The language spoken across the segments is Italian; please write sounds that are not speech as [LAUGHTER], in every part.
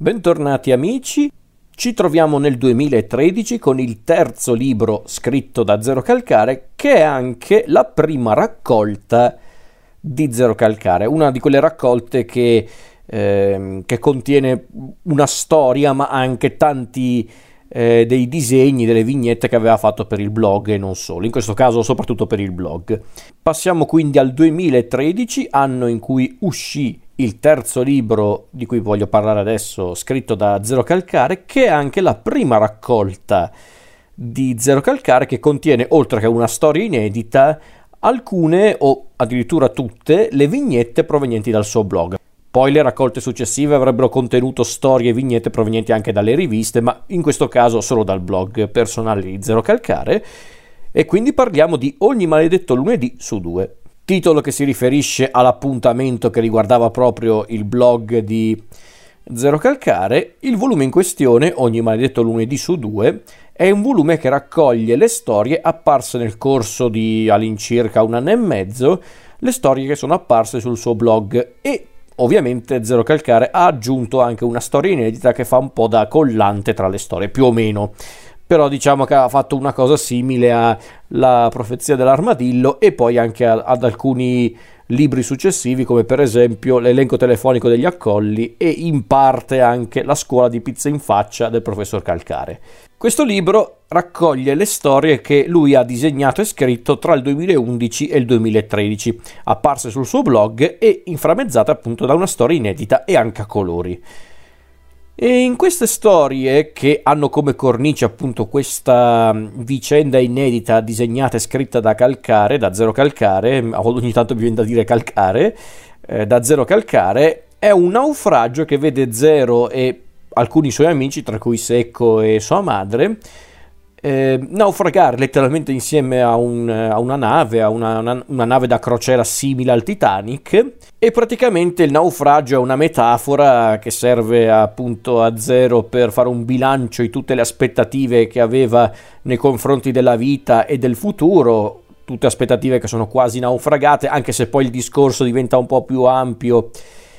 Bentornati amici, ci troviamo nel 2013 con il terzo libro scritto da Zero Calcare che è anche la prima raccolta di Zero Calcare, una di quelle raccolte che, eh, che contiene una storia ma anche tanti eh, dei disegni, delle vignette che aveva fatto per il blog e non solo, in questo caso soprattutto per il blog. Passiamo quindi al 2013, anno in cui uscì il terzo libro di cui voglio parlare adesso, scritto da Zero Calcare, che è anche la prima raccolta di Zero Calcare che contiene, oltre che una storia inedita, alcune o addirittura tutte le vignette provenienti dal suo blog. Poi le raccolte successive avrebbero contenuto storie e vignette provenienti anche dalle riviste, ma in questo caso solo dal blog personale di Zero Calcare. E quindi parliamo di Ogni maledetto lunedì su due. Titolo che si riferisce all'appuntamento che riguardava proprio il blog di Zero Calcare. Il volume in questione, Ogni maledetto lunedì su due, è un volume che raccoglie le storie apparse nel corso di all'incirca un anno e mezzo, le storie che sono apparse sul suo blog e Ovviamente Zero Calcare ha aggiunto anche una storia inedita che fa un po' da collante tra le storie, più o meno. Però diciamo che ha fatto una cosa simile alla profezia dell'armadillo e poi anche a, ad alcuni libri successivi come per esempio l'elenco telefonico degli accolli e in parte anche la scuola di pizza in faccia del professor Calcare. Questo libro raccoglie le storie che lui ha disegnato e scritto tra il 2011 e il 2013, apparse sul suo blog e inframmezzate appunto da una storia inedita e anche a colori. E in queste storie che hanno come cornice appunto questa vicenda inedita disegnata e scritta da Calcare, da Zero Calcare, ogni tanto mi viene da dire Calcare, eh, da Zero Calcare, è un naufragio che vede Zero e alcuni suoi amici, tra cui Secco e sua madre, eh, naufragare letteralmente insieme a, un, a una nave, a una, una, una, nave da crociera simile al Titanic e praticamente il naufragio è una metafora che serve appunto a zero per fare un bilancio di tutte le aspettative che aveva nei confronti della vita e del futuro, tutte aspettative che sono quasi naufragate, anche se poi il discorso diventa un po' più ampio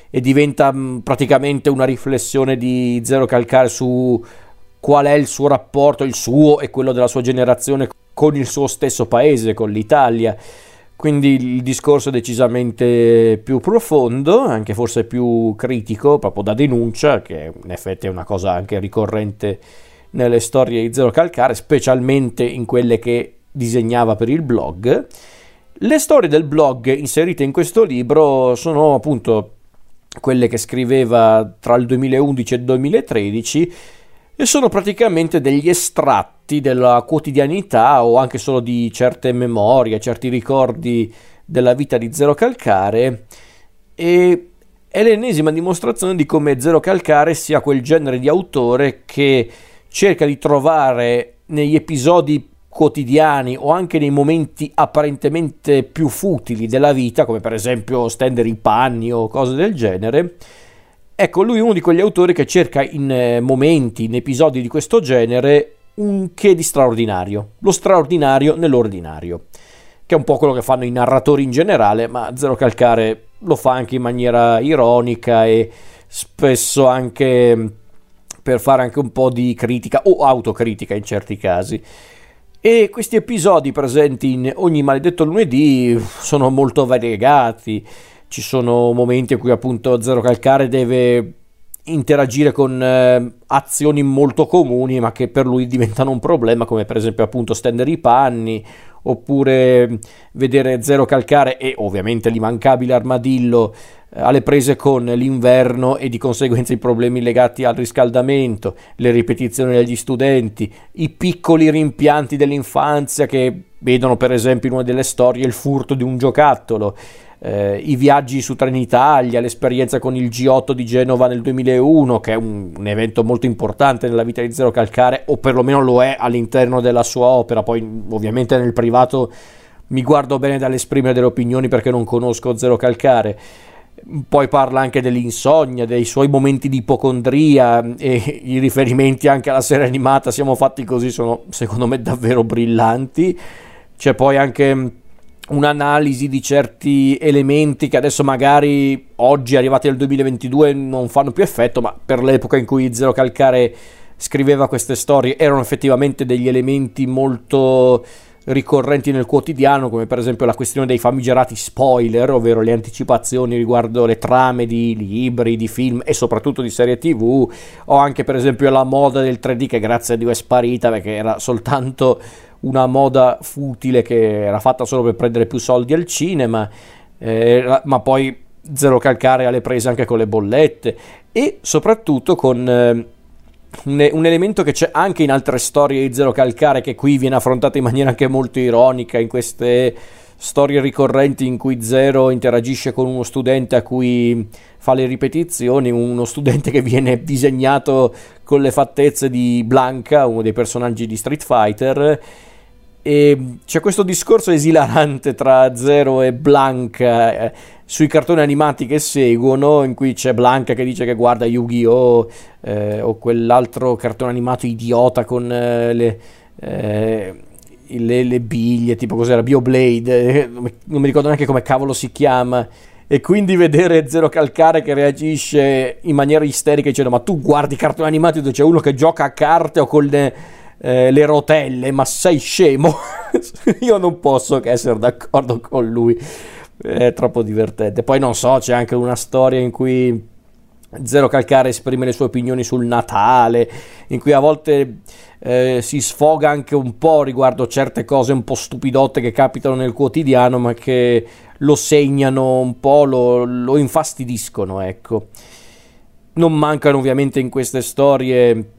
e diventa mh, praticamente una riflessione di Zero Calcare su qual è il suo rapporto, il suo e quello della sua generazione con il suo stesso paese, con l'Italia. Quindi il discorso è decisamente più profondo, anche forse più critico, proprio da denuncia, che in effetti è una cosa anche ricorrente nelle storie di Zero Calcare, specialmente in quelle che disegnava per il blog. Le storie del blog inserite in questo libro sono appunto quelle che scriveva tra il 2011 e il 2013 e sono praticamente degli estratti della quotidianità o anche solo di certe memorie, certi ricordi della vita di Zero Calcare. E è l'ennesima dimostrazione di come Zero Calcare sia quel genere di autore che cerca di trovare negli episodi quotidiani o anche nei momenti apparentemente più futili della vita, come per esempio stendere i panni o cose del genere, ecco, lui è uno di quegli autori che cerca in eh, momenti, in episodi di questo genere, un che di straordinario, lo straordinario nell'ordinario, che è un po' quello che fanno i narratori in generale, ma Zero Calcare lo fa anche in maniera ironica e spesso anche per fare anche un po' di critica o autocritica in certi casi. E questi episodi presenti in ogni maledetto lunedì sono molto variegati. Ci sono momenti in cui appunto Zero Calcare deve interagire con eh, azioni molto comuni ma che per lui diventano un problema come per esempio appunto stendere i panni oppure vedere Zero Calcare e ovviamente l'immancabile armadillo eh, alle prese con l'inverno e di conseguenza i problemi legati al riscaldamento, le ripetizioni degli studenti, i piccoli rimpianti dell'infanzia che vedono per esempio in una delle storie il furto di un giocattolo, eh, i viaggi su Trenitalia, l'esperienza con il G8 di Genova nel 2001, che è un, un, evento molto importante nella vita di Zero Calcare, o perlomeno lo è all'interno della sua opera, poi ovviamente nel privato mi guardo bene dall'esprimere delle opinioni perché non conosco Zero Calcare. Poi parla anche dell'insonnia, dei suoi momenti di ipocondria e i riferimenti anche alla serie animata Siamo fatti così sono secondo me davvero brillanti. C'è poi anche un'analisi di certi elementi che adesso magari oggi arrivati al 2022 non fanno più effetto, ma per l'epoca in cui Zero Calcare scriveva queste storie erano effettivamente degli elementi molto ricorrenti nel quotidiano, come per esempio la questione dei famigerati spoiler, ovvero le anticipazioni riguardo le trame di libri, di film e soprattutto di serie tv, o anche per esempio la moda del 3D che grazie a Dio è sparita perché era soltanto una moda futile che era fatta solo per prendere più soldi al cinema, eh, ma poi zero calcare alle prese anche con le bollette e soprattutto con... Eh, un, elemento che c'è anche in altre storie di Zero Calcare, che qui viene affrontato in maniera anche molto ironica, in queste storie ricorrenti in cui Zero interagisce con uno studente a cui fa le ripetizioni, uno studente che viene disegnato con le fattezze di Blanca, uno dei personaggi di Street Fighter. E c'è questo discorso esilarante tra Zero e Blanca eh, sui cartoni animati che seguono, in cui c'è Blanca che dice che guarda Yu-Gi-Oh! Eh, o quell'altro cartone animato idiota con eh, le, eh, le, le, biglie, tipo cos'era, Bioblade, non mi ricordo neanche come cavolo si chiama. E quindi vedere Zero Calcare che reagisce in maniera isterica dicendo ma tu guardi cartoni animati dove c'è uno che gioca a carte o con le, eh, le rotelle, ma sei scemo? [LAUGHS] Io non posso che essere d'accordo con lui è troppo divertente. Poi non so, c'è anche una storia in cui Zero Calcare esprime le sue opinioni sul Natale, in cui a volte eh, si sfoga anche un po' riguardo certe cose un po' stupidotte che capitano nel quotidiano, ma che lo segnano un po', lo, lo infastidiscono, ecco. Non mancano ovviamente in queste storie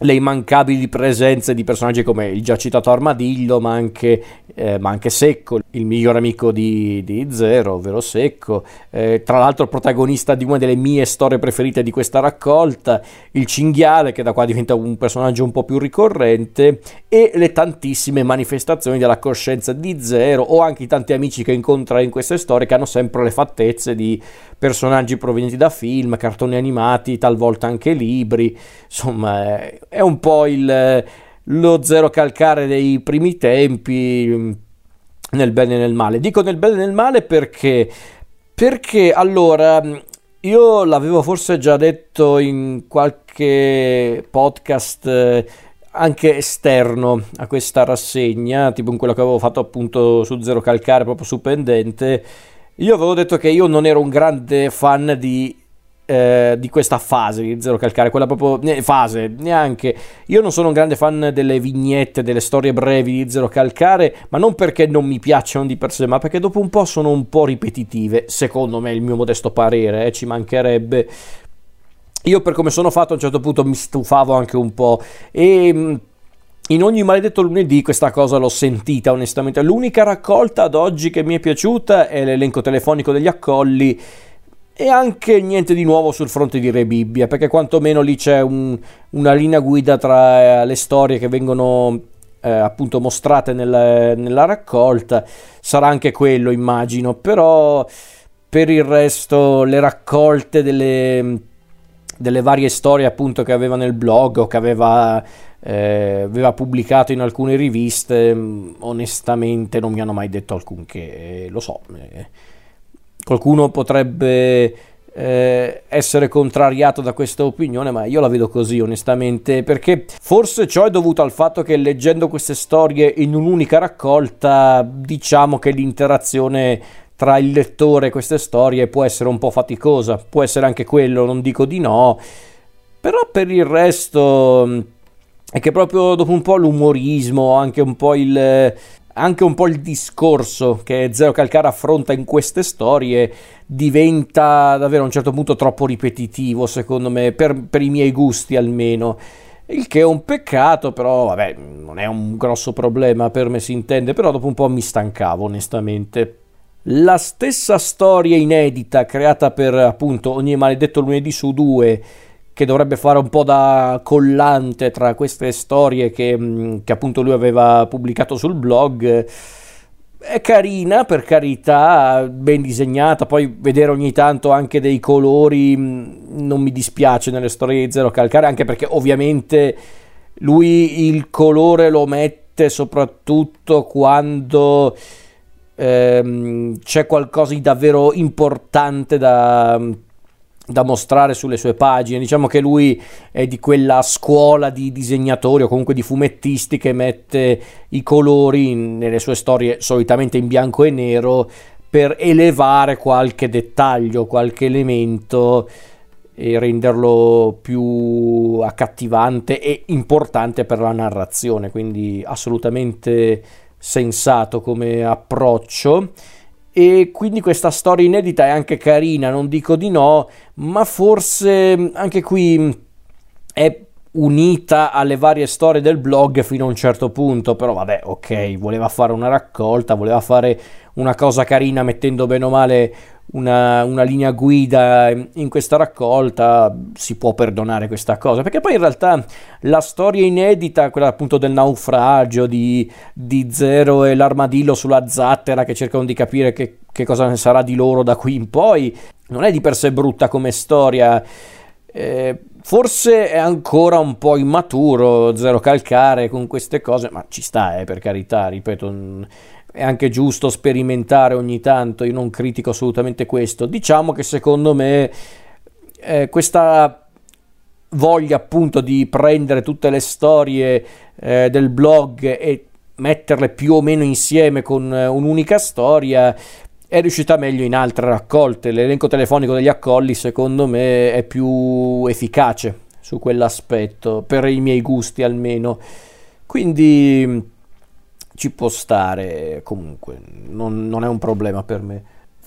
le immancabili presenze di personaggi come il già citato Armadillo, ma anche, eh, ma anche Secco, il miglior amico di, di Zero, ovvero Secco, eh, tra l'altro protagonista di una delle mie storie preferite di questa raccolta, il cinghiale che da qua diventa un personaggio un po' più ricorrente e le tantissime manifestazioni della coscienza di Zero o anche i tanti amici che incontra in queste storie che hanno sempre le fattezze di personaggi provenienti da film, cartoni animati, talvolta anche libri, insomma è un po' il, lo zero calcare dei primi tempi nel bene e nel male. Dico nel bene e nel male perché, perché allora io l'avevo forse già detto in qualche podcast eh, anche esterno a questa rassegna, tipo in quello che avevo fatto appunto su Zero Calcare, proprio su Pendente io avevo detto che io non ero un grande fan di, eh, di questa fase di Zero Calcare, quella proprio ne, fase, neanche. Io non sono un grande fan delle vignette, delle storie brevi di Zero Calcare, ma non perché non mi piacciono di per sé, ma perché dopo un po' sono un po' ripetitive, secondo me, il mio modesto parere, eh, ci mancherebbe. Io per come sono fatto a un certo punto mi stufavo anche un po' e mm, in ogni maledetto lunedì questa cosa l'ho sentita onestamente. L'unica raccolta ad oggi che mi è piaciuta è l'elenco telefonico degli accolli e anche niente di nuovo sul fronte di Re Bibbia, perché quantomeno lì c'è un, una linea guida tra eh, le storie che vengono eh, appunto mostrate nel, nella raccolta. Sarà anche quello, immagino, però per il resto le raccolte delle, delle varie storie appunto che aveva nel blog o che aveva eh, aveva pubblicato in alcune riviste, mm, onestamente non mi hanno mai detto alcunché, eh, lo so, eh, qualcuno potrebbe eh, essere contrariato da questa opinione, ma io la vedo così onestamente, perché forse ciò è dovuto al fatto che leggendo queste storie in un'unica raccolta, diciamo che l'interazione tra il lettore e queste storie può essere un po' faticosa, può essere anche quello, non dico di no, però per il resto mm, è che proprio dopo un po' l'umorismo, anche un po' il, anche un po' il discorso che Zero Calcara affronta in queste storie diventa davvero a un certo punto troppo ripetitivo, secondo me, per, per i miei gusti almeno. Il che è un peccato, però vabbè, non è un grosso problema per me si intende, però dopo un po' mi stancavo onestamente. La stessa storia inedita creata per appunto ogni maledetto lunedì su due che dovrebbe fare un po' da collante tra queste storie che, mm, che appunto lui aveva pubblicato sul blog. È carina per carità, ben disegnata, poi vedere ogni tanto anche dei colori mm, non mi dispiace nelle storie di Zero Calcare, anche perché ovviamente lui il colore lo mette soprattutto quando ehm, c'è qualcosa di davvero importante da, da mostrare sulle sue pagine. Diciamo che lui è di quella scuola di disegnatori o comunque di fumettisti che mette i colori nelle sue storie solitamente in bianco e nero per elevare qualche dettaglio, qualche elemento e renderlo più accattivante e importante per la narrazione, quindi assolutamente sensato come approccio e quindi questa storia inedita è anche carina, non dico di no, ma forse anche qui è unita alle varie storie del blog fino a un certo punto, però vabbè, ok, voleva fare una raccolta, voleva fare una cosa carina mettendo bene o male una, una, linea guida in questa raccolta, si può perdonare questa cosa, perché poi in realtà la storia inedita, quella appunto del naufragio di, di Zero e l'armadillo sulla zattera che cercano di capire che, che cosa ne sarà di loro da qui in poi, non è di per sé brutta come storia. Eh, forse è ancora un po' immaturo Zero Calcare con queste cose, ma ci sta, eh, per carità, ripeto, è anche giusto sperimentare ogni tanto, io non critico assolutamente questo. Diciamo che secondo me eh, questa voglia appunto di prendere tutte le storie eh, del blog e metterle più o meno insieme con eh, un'unica storia è riuscita meglio in altre raccolte. L'elenco telefonico degli accolli secondo me è più efficace su quell'aspetto, per i miei gusti almeno. Quindi ci può stare comunque, non, non, è un problema per me.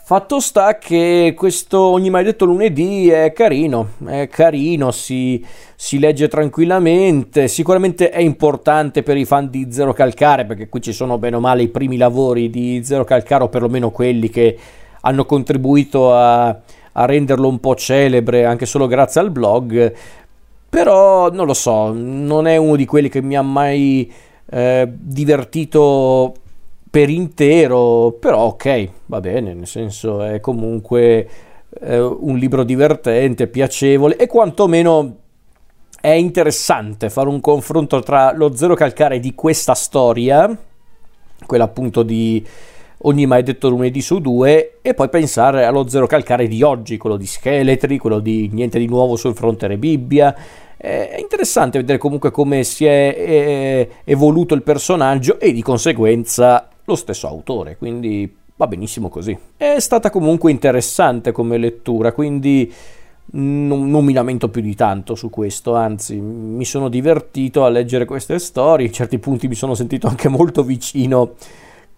Fatto sta che questo ogni maledetto lunedì è carino, è carino, si, si, legge tranquillamente, sicuramente è importante per i fan di Zero Calcare perché qui ci sono bene o male i primi lavori di Zero Calcare o perlomeno quelli che hanno contribuito a, a renderlo un po' celebre anche solo grazie al blog, però non lo so, non è uno di quelli che mi ha mai eh, divertito per intero, però ok, va bene, nel senso è comunque eh, un libro divertente, piacevole e quantomeno è interessante fare un confronto tra lo zero calcare di questa storia, quella appunto di ogni maledetto lunedì su due, e poi pensare allo zero calcare di oggi, quello di scheletri, quello di niente di nuovo sul fronte Rebibbia, è interessante vedere comunque come si è eh, evoluto il personaggio e di conseguenza lo stesso autore, quindi va benissimo così. È stata comunque interessante come lettura, quindi non, non, mi lamento più di tanto su questo, anzi mi sono divertito a leggere queste storie, in certi punti mi sono sentito anche molto vicino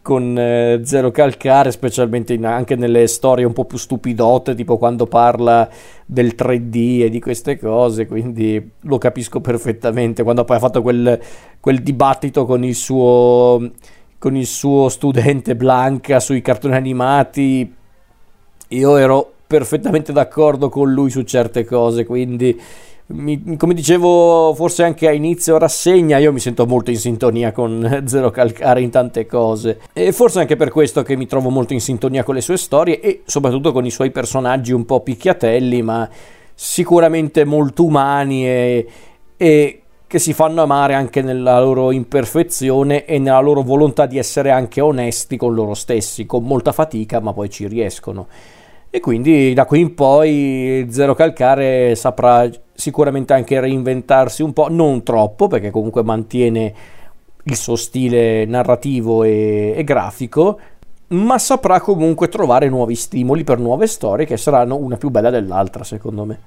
con eh, Zero Calcare, specialmente in, anche nelle storie un po' più stupidote, tipo quando parla del 3D e di queste cose, quindi lo capisco perfettamente. Quando poi ha fatto quel, quel dibattito con il, suo, con il suo studente Blanca sui cartoni animati, io ero perfettamente d'accordo con lui su certe cose, quindi mi, come dicevo forse anche a inizio rassegna, io mi sento molto in sintonia con [LAUGHS] Zero Calcare in tante cose. E forse anche per questo che mi trovo molto in sintonia con le sue storie e soprattutto con i suoi personaggi un po' picchiatelli ma sicuramente molto umani e, e che si fanno amare anche nella loro imperfezione e nella loro volontà di essere anche onesti con loro stessi, con molta fatica ma poi ci riescono. E quindi da qui in poi Zero Calcare saprà sicuramente anche reinventarsi un po', non troppo perché comunque mantiene il suo stile narrativo e, e grafico, ma saprà comunque trovare nuovi stimoli per nuove storie che saranno una più bella dell'altra secondo me.